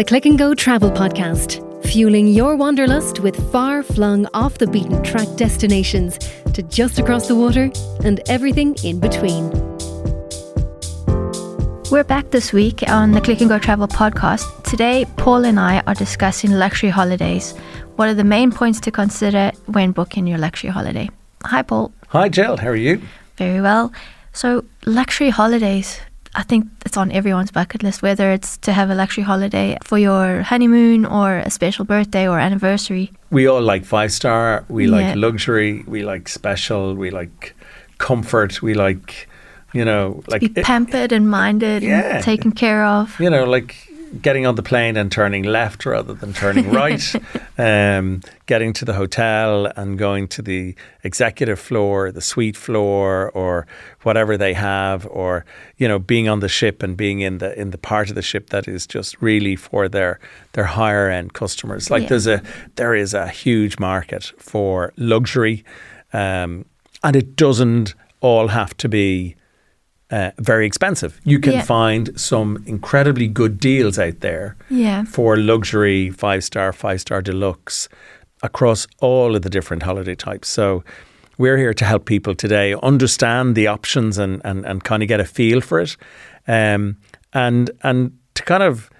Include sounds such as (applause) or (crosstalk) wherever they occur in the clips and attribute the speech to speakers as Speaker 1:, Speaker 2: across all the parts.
Speaker 1: the Click and Go Travel Podcast, fueling your wanderlust with far flung off the beaten track destinations to just across the water and everything in between.
Speaker 2: We're back this week on the Click and Go Travel podcast. Today, Paul and I are discussing luxury holidays. What are the main points to consider when booking your luxury holiday? Hi, Paul.
Speaker 3: Hi, Jill. How are you?
Speaker 2: Very well. So, luxury holidays, I think it's on everyone's bucket list, whether it's to have a luxury holiday for your honeymoon or a special birthday or anniversary.
Speaker 3: We all like five star, we
Speaker 2: Yeah.
Speaker 3: like luxury, we like special, we like comfort, we like, you know, like,
Speaker 2: Be
Speaker 3: it-
Speaker 2: pampered and minded
Speaker 3: Yeah.
Speaker 2: and taken care of.
Speaker 3: you know, like getting on the plane and turning left rather than turning (laughs) right, um, getting to the hotel and going to the executive floor, the suite floor, or whatever they have, or you know, being on the ship and being in the in the part of the ship that is just really for their their higher end customers. Like
Speaker 2: Yeah.
Speaker 3: there's a there is a huge market for luxury, um, and it doesn't all have to be uh, very expensive. You can
Speaker 2: Yeah.
Speaker 3: find some incredibly good deals out there
Speaker 2: Yeah.
Speaker 3: for luxury five star, five star deluxe across all of the different holiday types. So we're here to help people today understand the options and, and, and kind of get a feel for it. Um, and and to kind of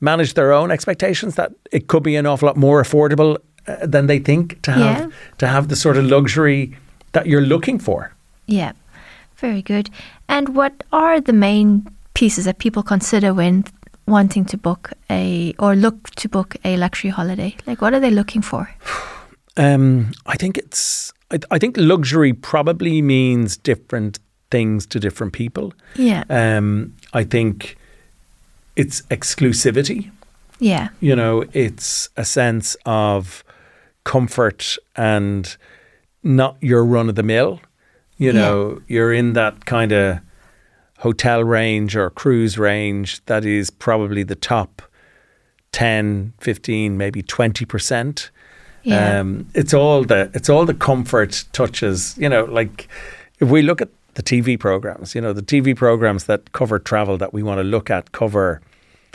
Speaker 3: manage their own expectations that it could be an awful lot more affordable uh, than they think to have
Speaker 2: Yeah.
Speaker 3: to have the sort of luxury that you're looking for.
Speaker 2: Yeah, very good. And what are the main pieces that people consider when wanting to book a or look to book a luxury holiday? Like, what are they looking for? (sighs)
Speaker 3: Um, I think it's. I, I think luxury probably means different things to different people.
Speaker 2: Yeah,
Speaker 3: Um, I think it's exclusivity.
Speaker 2: yeah,
Speaker 3: You know, it's a sense of comfort and not your run of the mill. You
Speaker 2: Yeah.
Speaker 3: know, you're in that kind of hotel range or cruise range that is probably the top 10, 15, maybe 20%.
Speaker 2: yeah,
Speaker 3: Um, it's all the it's all the comfort touches. You know, like if we look at the TV programs, you know, the TV programs that cover travel that we want to look at cover,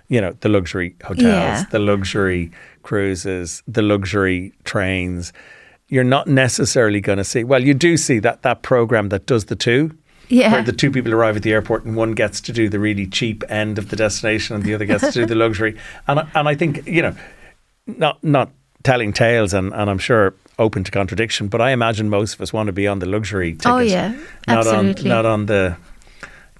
Speaker 3: you know, the luxury hotels,
Speaker 2: Yeah.
Speaker 3: the luxury cruises, the luxury trains. You're not necessarily going to see. Well, you do see that that program that does the two,
Speaker 2: yeah,
Speaker 3: where the two people arrive at the airport and one gets to do the really cheap end of the destination and the other gets to do the (laughs) luxury. And I- and I think you know, not not telling tales and, and I'm sure open to contradiction, but I imagine most of us want to be on the luxury ticket.
Speaker 2: Oh, yeah,
Speaker 3: not
Speaker 2: absolutely.
Speaker 3: on not on the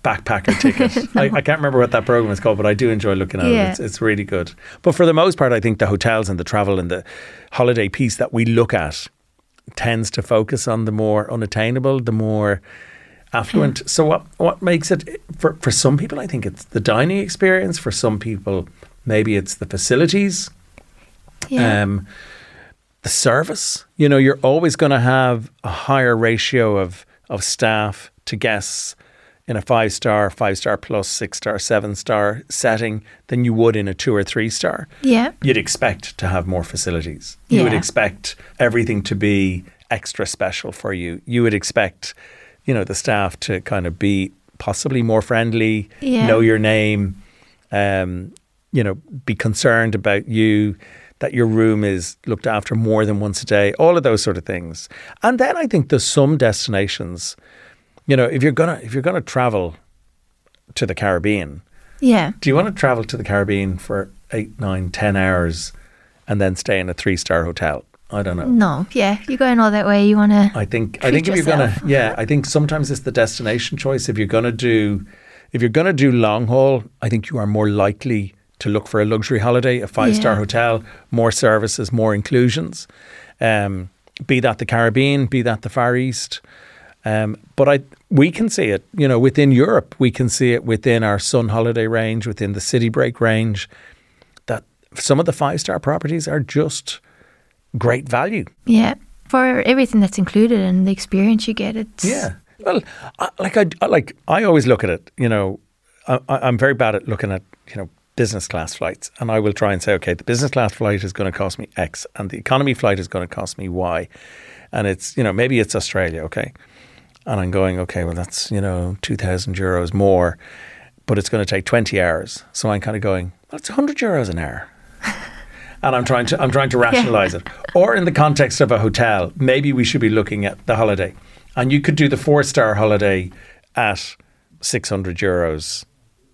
Speaker 3: backpacker ticket. (laughs) I, I can't remember what that program is called, but I do enjoy looking at
Speaker 2: Yeah.
Speaker 3: it. It's, it's really good. But for the most part, I think the hotels and the travel and the holiday piece that we look at tends to focus on the more unattainable, the more affluent. So what what makes it for for some people? I think it's the dining experience. For some people, maybe it's the facilities,
Speaker 2: yeah,
Speaker 3: um, the service. You know, you're always going to have a higher ratio of of staff to guests in a five star, five star plus, six star, seven star setting than you would in a two or three star
Speaker 2: yeah,
Speaker 3: you'd expect to have more facilities. You would expect everything to be extra special for you. You would expect, you know, the staff to kind of be possibly more friendly,
Speaker 2: Yeah.
Speaker 3: know your name, um, you know, be concerned about you, that your room is looked after more than once a day, all of those sort of things. And then I think there's some destinations, you know, if you're gonna if you're gonna travel to the Caribbean,
Speaker 2: yeah,
Speaker 3: do you want to travel to the Caribbean for eight, nine, ten hours and then stay in a three star hotel? I don't know.
Speaker 2: no, yeah. You're going all that way. You want to.
Speaker 3: I think I think if you're gonna yeah, I think sometimes it's the destination choice. If you're gonna do if you're gonna do long haul, I think you are more likely to look for a luxury holiday, a five star
Speaker 2: Yeah.
Speaker 3: hotel, more services, more inclusions. Um, be that the Caribbean, be that the Far East. Um, but I, we can see it, you know, within Europe. We can see it within our Sun Holiday range, within the City Break range. That some of the five star properties are just great value.
Speaker 2: Yeah, for everything that's included and the experience you get. It's
Speaker 3: Yeah. Well, I, like I, like I always look at it. You know, I, I- I'm very bad at looking at you know business class flights, and I will try and say, okay, the business class flight is going to cost me X, and the economy flight is going to cost me Y, and it's you know maybe it's Australia, okay, and I'm going okay, well that's you know two thousand euros more, but it's going to take twenty hours, so I'm kind of going, well it's hundred euros an hour. (laughs) and I'm trying to I'm trying to rationalize it. Or in the context of a hotel, maybe we should be looking at the holiday. And you could do the four star holiday at 600 euros,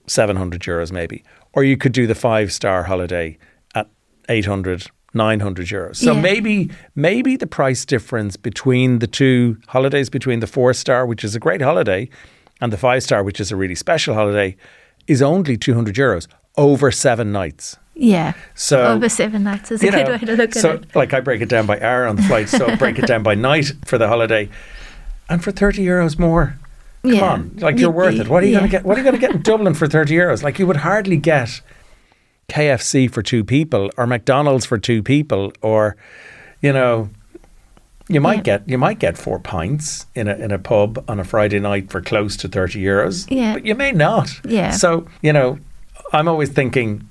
Speaker 3: 700 euros maybe. Or you could do the five star holiday at 800, 900 euros. So
Speaker 2: Yeah.
Speaker 3: maybe maybe the price difference between the two holidays, between the four star, which is a great holiday, and the five star, which is a really special holiday, is only 200 euros over seven nights.
Speaker 2: Yeah.
Speaker 3: So
Speaker 2: Over seven nights is a good
Speaker 3: know,
Speaker 2: way to look
Speaker 3: so,
Speaker 2: at it.
Speaker 3: So like I break it down by hour on the flight, so break it down by night for the holiday, and for thirty euros more. Come
Speaker 2: yeah.
Speaker 3: on, like you're worth it. What are you
Speaker 2: yeah.
Speaker 3: going to get? What are you going to get in Dublin for thirty euros? Like you would hardly get KFC for two people, or McDonald's for two people, or you know, you might
Speaker 2: Yeah.
Speaker 3: get you might get four pints in a in a pub on a Friday night for close to thirty euros.
Speaker 2: Yeah.
Speaker 3: but you may not.
Speaker 2: Yeah.
Speaker 3: So you know, I'm always thinking,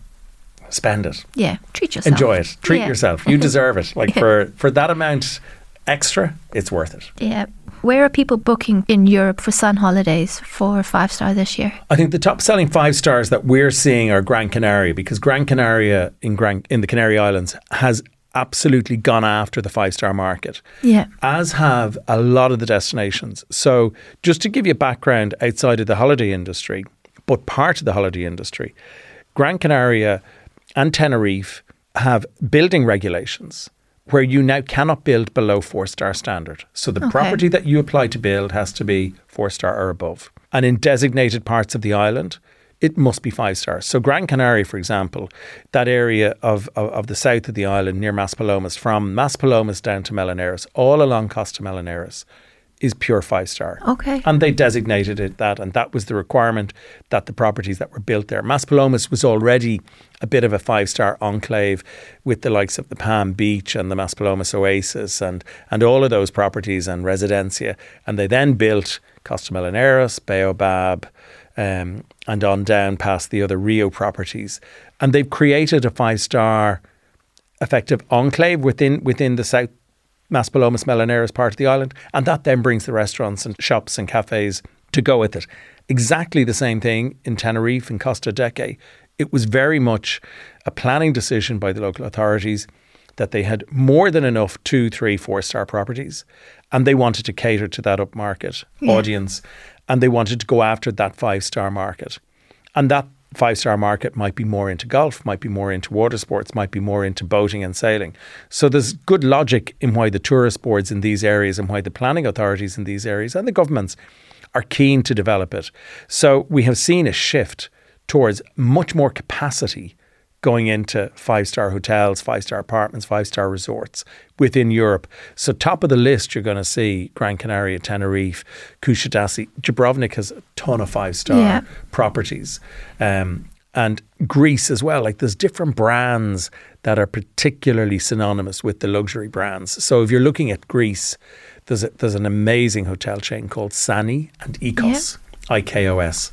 Speaker 3: spend it
Speaker 2: Yeah. Treat yourself.
Speaker 3: enjoy it treat
Speaker 2: Yeah.
Speaker 3: yourself you (laughs) deserve it like for for that amount extra it's worth it
Speaker 2: Yeah. Where are people booking in Europe for sun holidays for five star this year?
Speaker 3: i think the top selling five stars that we're seeing are gran canaria because gran canaria in gran in the canary islands has absolutely gone after the five star market
Speaker 2: Yeah.
Speaker 3: as have a lot of the destinations. So, just to give you background outside of the holiday industry, but part of the holiday industry, Gran Canaria and Tenerife have building regulations where you now cannot build below four star standard. So, the
Speaker 2: Okay.
Speaker 3: property that you apply to build has to be four star or above. And in designated parts of the island, it must be five stars. So Gran Canaria, for example, that area of, of, of the south of the island near Maspalomas, from Maspalomas down to Meloneras, all along Costa Meloneras, is pure five star.
Speaker 2: Okay.
Speaker 3: And they designated it that, and that was the requirement that the properties that were built there. Maspalomas was already a bit of a five star enclave with the likes of the Palm Beach and the Maspalomas Oasis and, and all of those properties and residencia. And they then built Costa Meloneras, Baobab, um, and on down past the other Riu properties. And they've created a five star effective enclave within within the South Maspalomas Meloneras part of the island, and that then brings the restaurants and shops and cafes to go with it. Exactly the same thing in Tenerife and Costa Adeje. It was very much a planning decision by the local authorities that they had more than enough two, three, four star properties, and they wanted to cater to that upmarket
Speaker 2: Yeah.
Speaker 3: audience, and they wanted to go after that five star market, and that five star market might be more into golf, might be more into water sports, might be more into boating and sailing. So there's good logic in why the tourist boards in these areas and why the planning authorities in these areas and the governments are keen to develop it. So we have seen a shift towards much more capacity going into five star hotels, five star apartments, five star resorts within Europe. So, top of the list, you're going to see Gran Canaria, Tenerife, Kushadasi. Dubrovnik has a ton of five star
Speaker 2: Yeah.
Speaker 3: properties. Um, and Greece as well. Like there's different brands that are particularly synonymous with the luxury brands. So if you're looking at Greece, there's a, there's an amazing hotel chain called Sani and Ikos, I K O S.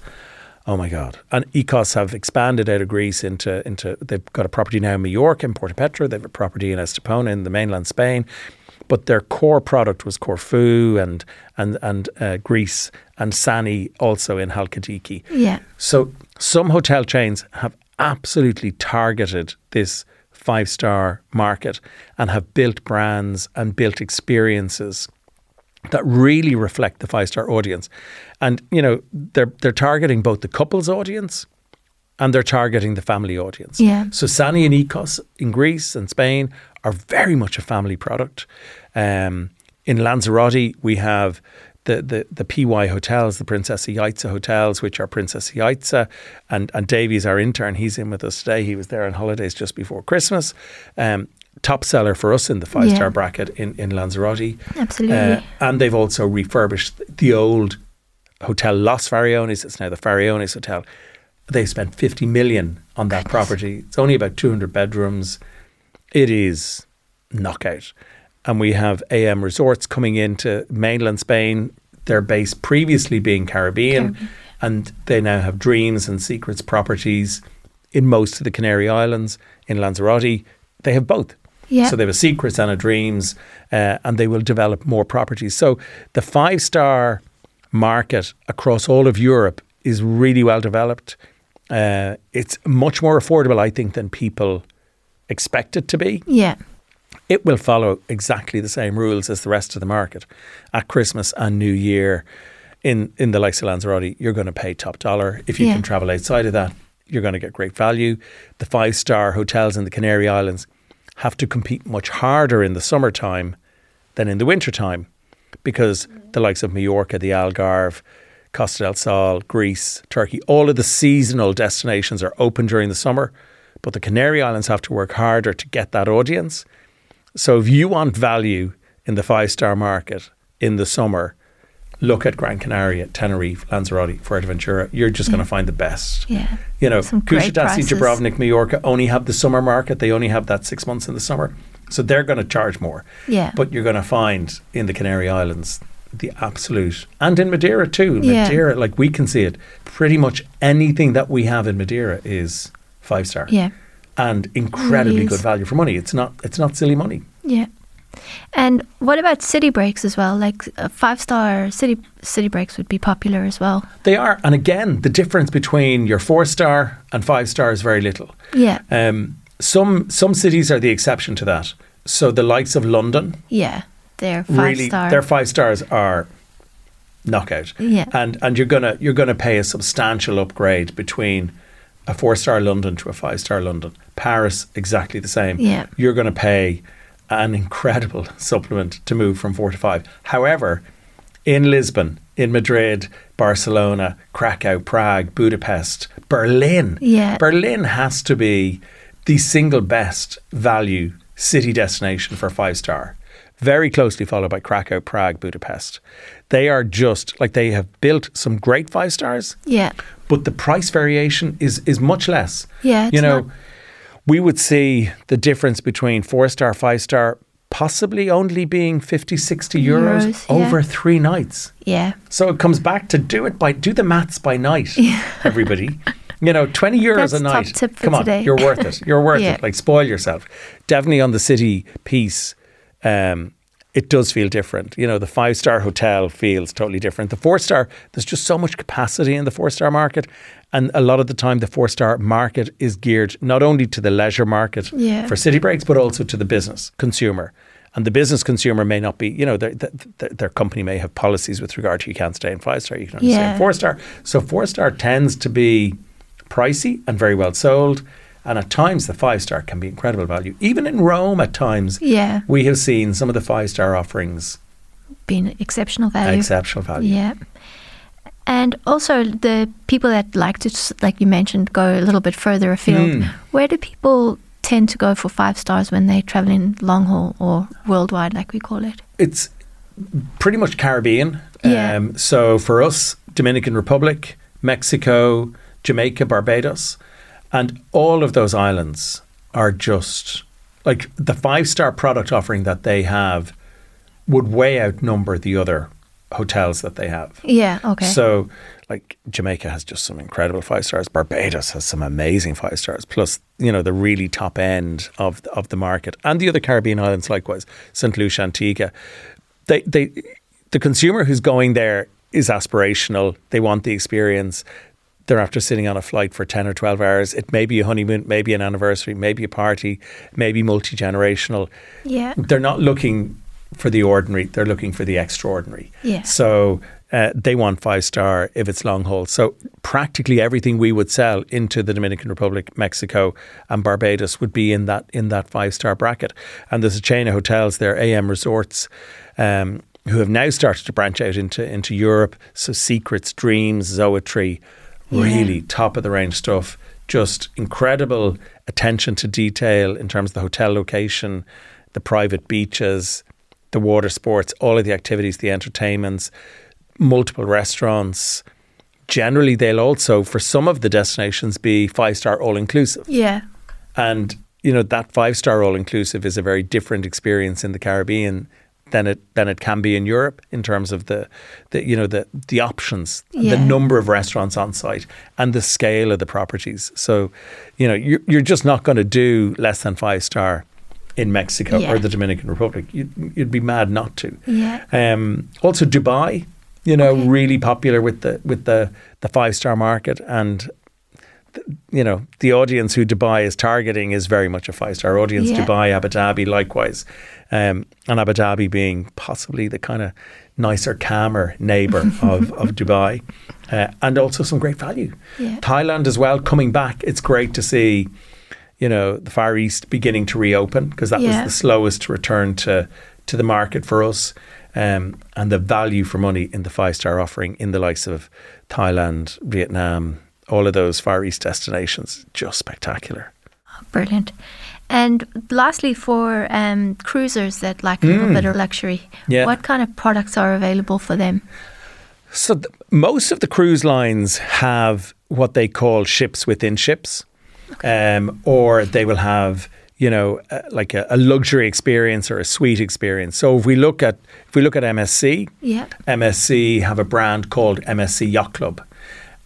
Speaker 3: Oh my God! And Ikos have expanded out of Greece into into. They've got a property now in Mallorca, in Porto Petro. They have a property in Estepona in the mainland Spain. But their core product was Corfu and and and uh, Greece and Sani also in Halkidiki.
Speaker 2: Yeah.
Speaker 3: So some hotel chains have absolutely targeted this five star market and have built brands and built experiences that really reflect the five star audience. And you know, they're they're targeting both the couples audience and they're targeting the family audience.
Speaker 2: Yeah.
Speaker 3: So Sani and Ikos in Greece and Spain are very much a family product. Um, in Lanzarote, we have the, the, the PY hotels, the Princess Yaiza hotels, which are Princess Yaiza. And, and Davies, our intern, he's in with us today. He was there on holidays just before Christmas. Um, top seller for us in the five star
Speaker 2: Yeah.
Speaker 3: bracket in, in Lanzarote.
Speaker 2: Absolutely.
Speaker 3: Uh, and they've also refurbished the old Hotel Los Fariones. It's now the Fariones Hotel. They spent 50 million on that property. It's only about 200 bedrooms. It is knockout. And we have AM Resorts coming into mainland Spain. Their base previously being Caribbean,
Speaker 2: Caribbean.
Speaker 3: and they now have Dreams and Secrets properties in most of the Canary Islands. In Lanzarote, they have both.
Speaker 2: Yeah.
Speaker 3: So they have a Secrets and a Dreams, uh, and they will develop more properties. So the five star market across all of Europe is really well developed. Uh, it's much more affordable, I think, than people expect it to be,
Speaker 2: Yeah.
Speaker 3: it will follow exactly the same rules as the rest of the market. At Christmas and New Year, in in the likes of Lanzarote, you're going to pay top dollar. If you
Speaker 2: Yeah.
Speaker 3: can travel outside of that, you're going to get great value. The five star hotels in the Canary Islands have to compete much harder in the summertime than in the wintertime because the likes of Mallorca, the Algarve, Costa del Sol, Greece, Turkey, all of the seasonal destinations are open during the summer, but the Canary Islands have to work harder to get that audience. So if you want value in the five star market in the summer, look at Gran Canaria, Tenerife, Lanzarote, Fuerteventura. You're just going to find the best.
Speaker 2: Yeah.
Speaker 3: You know,
Speaker 2: great
Speaker 3: Dubrovnik, Majorca only have the summer market. They only have that six months in the summer. So they're going to charge more.
Speaker 2: Yeah.
Speaker 3: But you're going to find in the Canary Islands the absolute, and in Madeira too.
Speaker 2: Yeah.
Speaker 3: Madeira, like we can see it, pretty much anything that we have in Madeira is five star
Speaker 2: yeah.
Speaker 3: and incredibly good value for money. It's not, it's not silly money.
Speaker 2: Yeah. And what about city breaks as well? Like uh, five star city city breaks would be popular as well.
Speaker 3: They are, and again, the difference between your four star and five star is very little.
Speaker 2: Yeah.
Speaker 3: Um, some some cities are the exception to that. So the likes of London,
Speaker 2: Yeah. They're five
Speaker 3: really,
Speaker 2: star.
Speaker 3: their five stars are knockout.
Speaker 2: Yeah.
Speaker 3: and and you're gonna you're gonna pay a substantial upgrade between a four star London to a five star London. Paris exactly the same.
Speaker 2: Yeah.
Speaker 3: you're gonna pay an incredible supplement to move from four to five. However, in Lisbon, in Madrid, Barcelona, Krakow, Prague, Budapest, Berlin,
Speaker 2: Yeah.
Speaker 3: Berlin has to be the single best value city destination for five star. Very closely followed by Krakow, Prague, Budapest. They are just like they have built some great five stars,
Speaker 2: yeah.
Speaker 3: but the price variation is is much less.
Speaker 2: Yeah.
Speaker 3: you know,
Speaker 2: not-
Speaker 3: we would see the difference between four star, five star possibly only being 50, 60 euros,
Speaker 2: Euros, yeah.
Speaker 3: over three nights.
Speaker 2: yeah.
Speaker 3: So it comes back to do it by do the maths by night, (laughs) yeah. everybody. You know, twenty euros
Speaker 2: That's
Speaker 3: a night. Come on,
Speaker 2: today.
Speaker 3: you're worth it. You're worth (laughs)
Speaker 2: Yeah.
Speaker 3: it. Like spoil yourself. Definitely on the city piece, um, it does feel different. You know, the five star hotel feels totally different. The four star, there's just so much capacity in the four star market, and a lot of the time, the four star market is geared not only to the leisure market
Speaker 2: Yeah.
Speaker 3: for city breaks, but also to the business consumer. And the business consumer may not be, you know, their, their, their company may have policies with regard to you can't stay in five star, you can only stay in four star. So four star tends to be pricey and very well sold. And at times, the five star can be incredible value. Even in Rome, at times,
Speaker 2: Yeah.
Speaker 3: we have seen some of the five star offerings
Speaker 2: Being exceptional value.
Speaker 3: exceptional value.
Speaker 2: Yeah. And also the people that like to, like you mentioned, go a little bit further afield.
Speaker 3: Mm.
Speaker 2: Where do people tend to go for five stars when they travel in long haul or worldwide, like we call it?
Speaker 3: It's pretty much Caribbean.
Speaker 2: Yeah.
Speaker 3: Um, so for us, Dominican Republic, Mexico, Jamaica, Barbados, and all of those islands are just like the five star product offering that they have would way outnumber the other hotels that they have.
Speaker 2: Yeah. Okay.
Speaker 3: So, like Jamaica has just some incredible five stars. Barbados has some amazing five stars. Plus, you know, the really top end of of the market, and the other Caribbean islands likewise, Saint Lucia, Antigua. They they the consumer who's going there is aspirational. They want the experience. They're after sitting on a flight for 10 or 12 hours. It may be a honeymoon, maybe an anniversary, maybe a party, maybe multi generational
Speaker 2: yeah.
Speaker 3: they're not looking for the ordinary; they're looking for the extraordinary.
Speaker 2: Yeah.
Speaker 3: So uh, they want five star if it's long haul. So practically everything we would sell into the Dominican Republic, Mexico, and Barbados would be in that in that five star bracket. And there's a chain of hotels there, AM Resorts. Um, who have now started to branch out into into Europe? So Secrets, Dreams, Zoetry,
Speaker 2: Yeah.
Speaker 3: really top of the range stuff. Just incredible attention to detail in terms of the hotel location, the private beaches, the water sports, all of the activities, the entertainments, multiple restaurants. Generally, they'll also, for some of the destinations, be five star all inclusive.
Speaker 2: Yeah.
Speaker 3: And, you know, that five star all inclusive is a very different experience in the Caribbean than it than it can be in Europe in terms of the, the you know, the the options,
Speaker 2: Yeah.
Speaker 3: the number of restaurants on site and the scale of the properties. So, you know, you're you're just not going to do less than five star in Mexico
Speaker 2: Yeah.
Speaker 3: or the Dominican Republic. You'd, you'd be mad not to.
Speaker 2: Yeah.
Speaker 3: Um, also, Dubai, you know,
Speaker 2: Okay.
Speaker 3: really popular with the with the the five star market, and you know, the audience who Dubai is targeting is very much a five star audience.
Speaker 2: Yeah.
Speaker 3: Dubai, Abu Dhabi, likewise. Um, and Abu Dhabi being possibly the kind of nicer, calmer neighbour (laughs) of, of Dubai. Uh, and also some great value.
Speaker 2: Yeah.
Speaker 3: Thailand as well, coming back. It's great to see, you know, the Far East beginning to reopen because that
Speaker 2: Yeah.
Speaker 3: was the slowest to return to, to the market for us. Um, and the value for money in the five star offering in the likes of Thailand, Vietnam, all of those Far East destinations, just spectacular.
Speaker 2: Brilliant. And lastly, for um, cruisers that like a little
Speaker 3: Mm.
Speaker 2: bit of luxury,
Speaker 3: Yeah.
Speaker 2: what kind of products are available for them?
Speaker 3: So th- most of the cruise lines have what they call ships within ships, um, or they will have you know uh, like a, a luxury experience or a suite experience. So if we look at if we look at MSC,
Speaker 2: Yeah.
Speaker 3: MSC have a brand called MSC Yacht Club,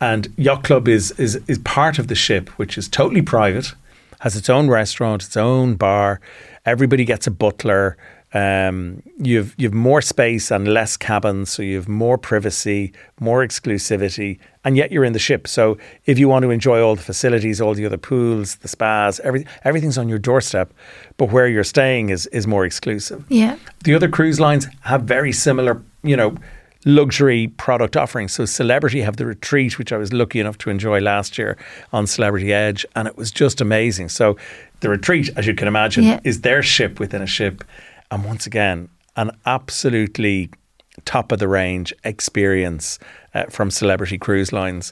Speaker 3: and Yacht Club is is is part of the ship, which is totally private, has its own restaurant, its own bar. Everybody gets a butler. Um, you've you've more space and less cabins, so you've more privacy, more exclusivity, and yet you're in the ship. So if you want to enjoy all the facilities, all the other pools, the spas, every, everything's on your doorstep, but where you're staying is is more exclusive.
Speaker 2: Yeah.
Speaker 3: The other cruise lines have very similar, you know, luxury product offerings. So Celebrity have the retreat, which I was lucky enough to enjoy last year on Celebrity Edge, and it was just amazing. So the retreat, as you can imagine,
Speaker 2: Yeah.
Speaker 3: is their ship within a ship, and once again, an absolutely top of the range experience uh, from Celebrity Cruise Lines.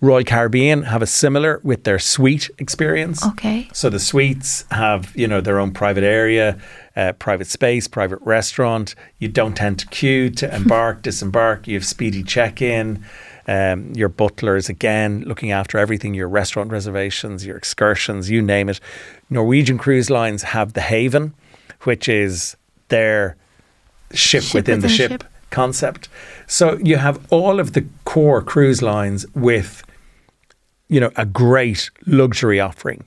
Speaker 3: Royal Caribbean have a similar with their suite experience.
Speaker 2: Okay.
Speaker 3: So the suites have, you know, their own private area, uh, private space, private restaurant. You don't tend to queue to (laughs) embark, disembark. You have speedy check-in. Um, your butlers again looking after everything, your restaurant reservations, your excursions, you name it. Norwegian Cruise Lines have the Haven, which is their ship,
Speaker 2: Ship
Speaker 3: within, the
Speaker 2: within a
Speaker 3: ship,
Speaker 2: ship.
Speaker 3: Concept. So you have all of the core cruise lines with you know, a great luxury offering.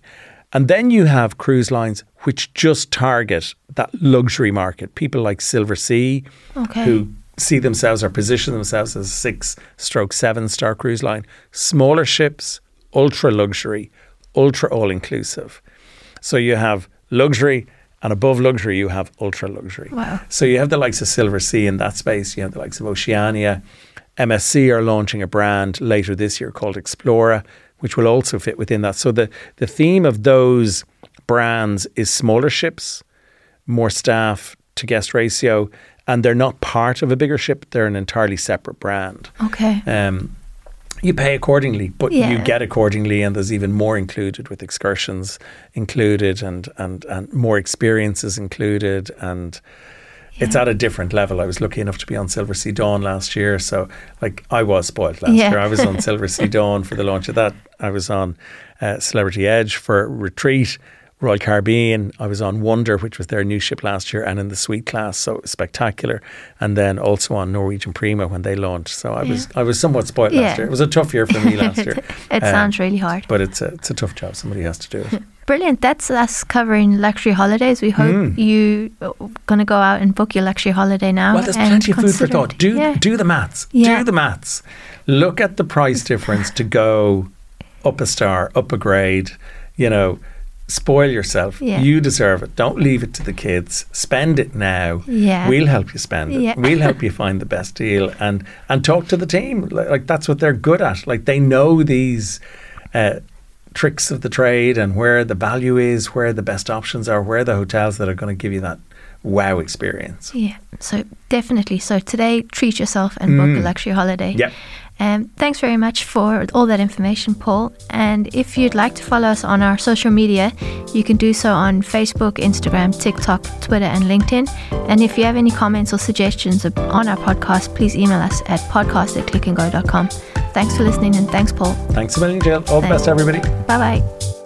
Speaker 3: And then you have cruise lines which just target that luxury market. People like Silversea,
Speaker 2: Okay.
Speaker 3: who see themselves or position themselves as a six stroke seven star cruise line. Smaller ships, ultra luxury, ultra all inclusive. So you have luxury, and above luxury, you have ultra luxury.
Speaker 2: Wow.
Speaker 3: So you have the likes of Silversea in that space. You have the likes of Oceania. MSC are launching a brand later this year called Explora, which will also fit within that. So the, the theme of those brands is smaller ships, more staff to guest ratio, and they're not part of a bigger ship. They're an entirely separate brand.
Speaker 2: Okay.
Speaker 3: Um, you pay accordingly, but you get accordingly, and there's even more included with excursions included, and and and more experiences included, and it's at a different level. I was lucky enough to be on Silversea Dawn last year, so like I was spoiled last
Speaker 2: Yeah.
Speaker 3: year. I was on (laughs) Silversea Dawn for the launch of that. I was on uh, Celebrity Edge for Retreat. Royal Caribbean, I was on Wonder, which was their new ship last year, and in the suite class, so spectacular. And then also on Norwegian Prima when they launched. So I was I was somewhat spoiled
Speaker 2: Yeah.
Speaker 3: last year. It was a tough year for me last (laughs) year,
Speaker 2: it
Speaker 3: Um,
Speaker 2: sounds really hard.
Speaker 3: but it's a it's a tough job. Somebody has to do it. (laughs)
Speaker 2: Brilliant. That's us covering luxury holidays. We hope
Speaker 3: Mm.
Speaker 2: you going to go out and book your luxury holiday now.
Speaker 3: Well, there's plenty of food for thought. Do
Speaker 2: yeah.
Speaker 3: do the maths.
Speaker 2: Yeah.
Speaker 3: Do the maths. Look at the price difference to go up a star, up a grade. You know, spoil yourself.
Speaker 2: Yeah.
Speaker 3: You deserve it. Don't leave it to the kids. Spend it now.
Speaker 2: Yeah.
Speaker 3: We'll help you spend it.
Speaker 2: Yeah.
Speaker 3: We'll help (laughs) you find the best deal and and talk to the team. Like, like that's what they're good at. Like they know these. Uh, tricks of the trade and where the value is, where the best options are, where the hotels that are going to give you that wow experience.
Speaker 2: Yeah, so definitely. So today, treat yourself and book a
Speaker 3: Mm.
Speaker 2: luxury holiday.
Speaker 3: Yep.
Speaker 2: Um, thanks very much for all that information, Paul. And if you'd like to follow us on our social media, you can do so on Facebook, Instagram, TikTok, Twitter, and LinkedIn. And if you have any comments or suggestions on our podcast, please email us at podcast at clickandgo.com. Thanks for listening and thanks, Paul.
Speaker 3: Thanks a million, Jill. All the
Speaker 2: Thanks.
Speaker 3: best, everybody.
Speaker 2: Bye bye.